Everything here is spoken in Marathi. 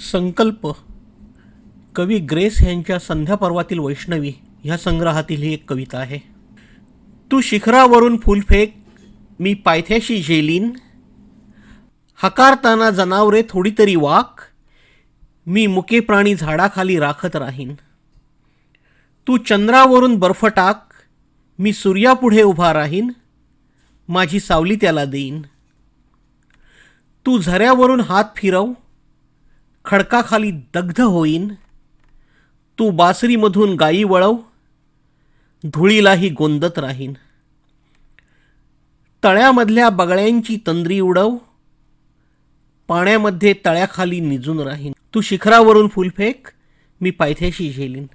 संकल्प. कवी ग्रेस यांच्या संध्यापर्वातील वैष्णवी ह्या संग्रहातील ही एक कविता आहे. तू शिखरावरून फुलफेक मी पायथ्याशी झेलीन हकारताना जनावरे थोडी तरी वाक मी मुके प्राणी झाडाखाली राखत राहीन. तू चंद्रावरून बर्फ टाक मी सूर्यापुढे उभा राहीन. माझी सावली त्याला देईन. तू झऱ्यावरून हात फिरव खडकाखाली दग्ध होईन. तू बासरीमधून गायी वळव. धुळीलाही गोंदत राहीन. तळ्यामधल्या बगळ्यांची तंद्री उडव. पाण्यामध्ये तळ्याखाली निजून राहीन. तू शिखरावरून फुलफेक. मी पायथ्याशी झेलीन.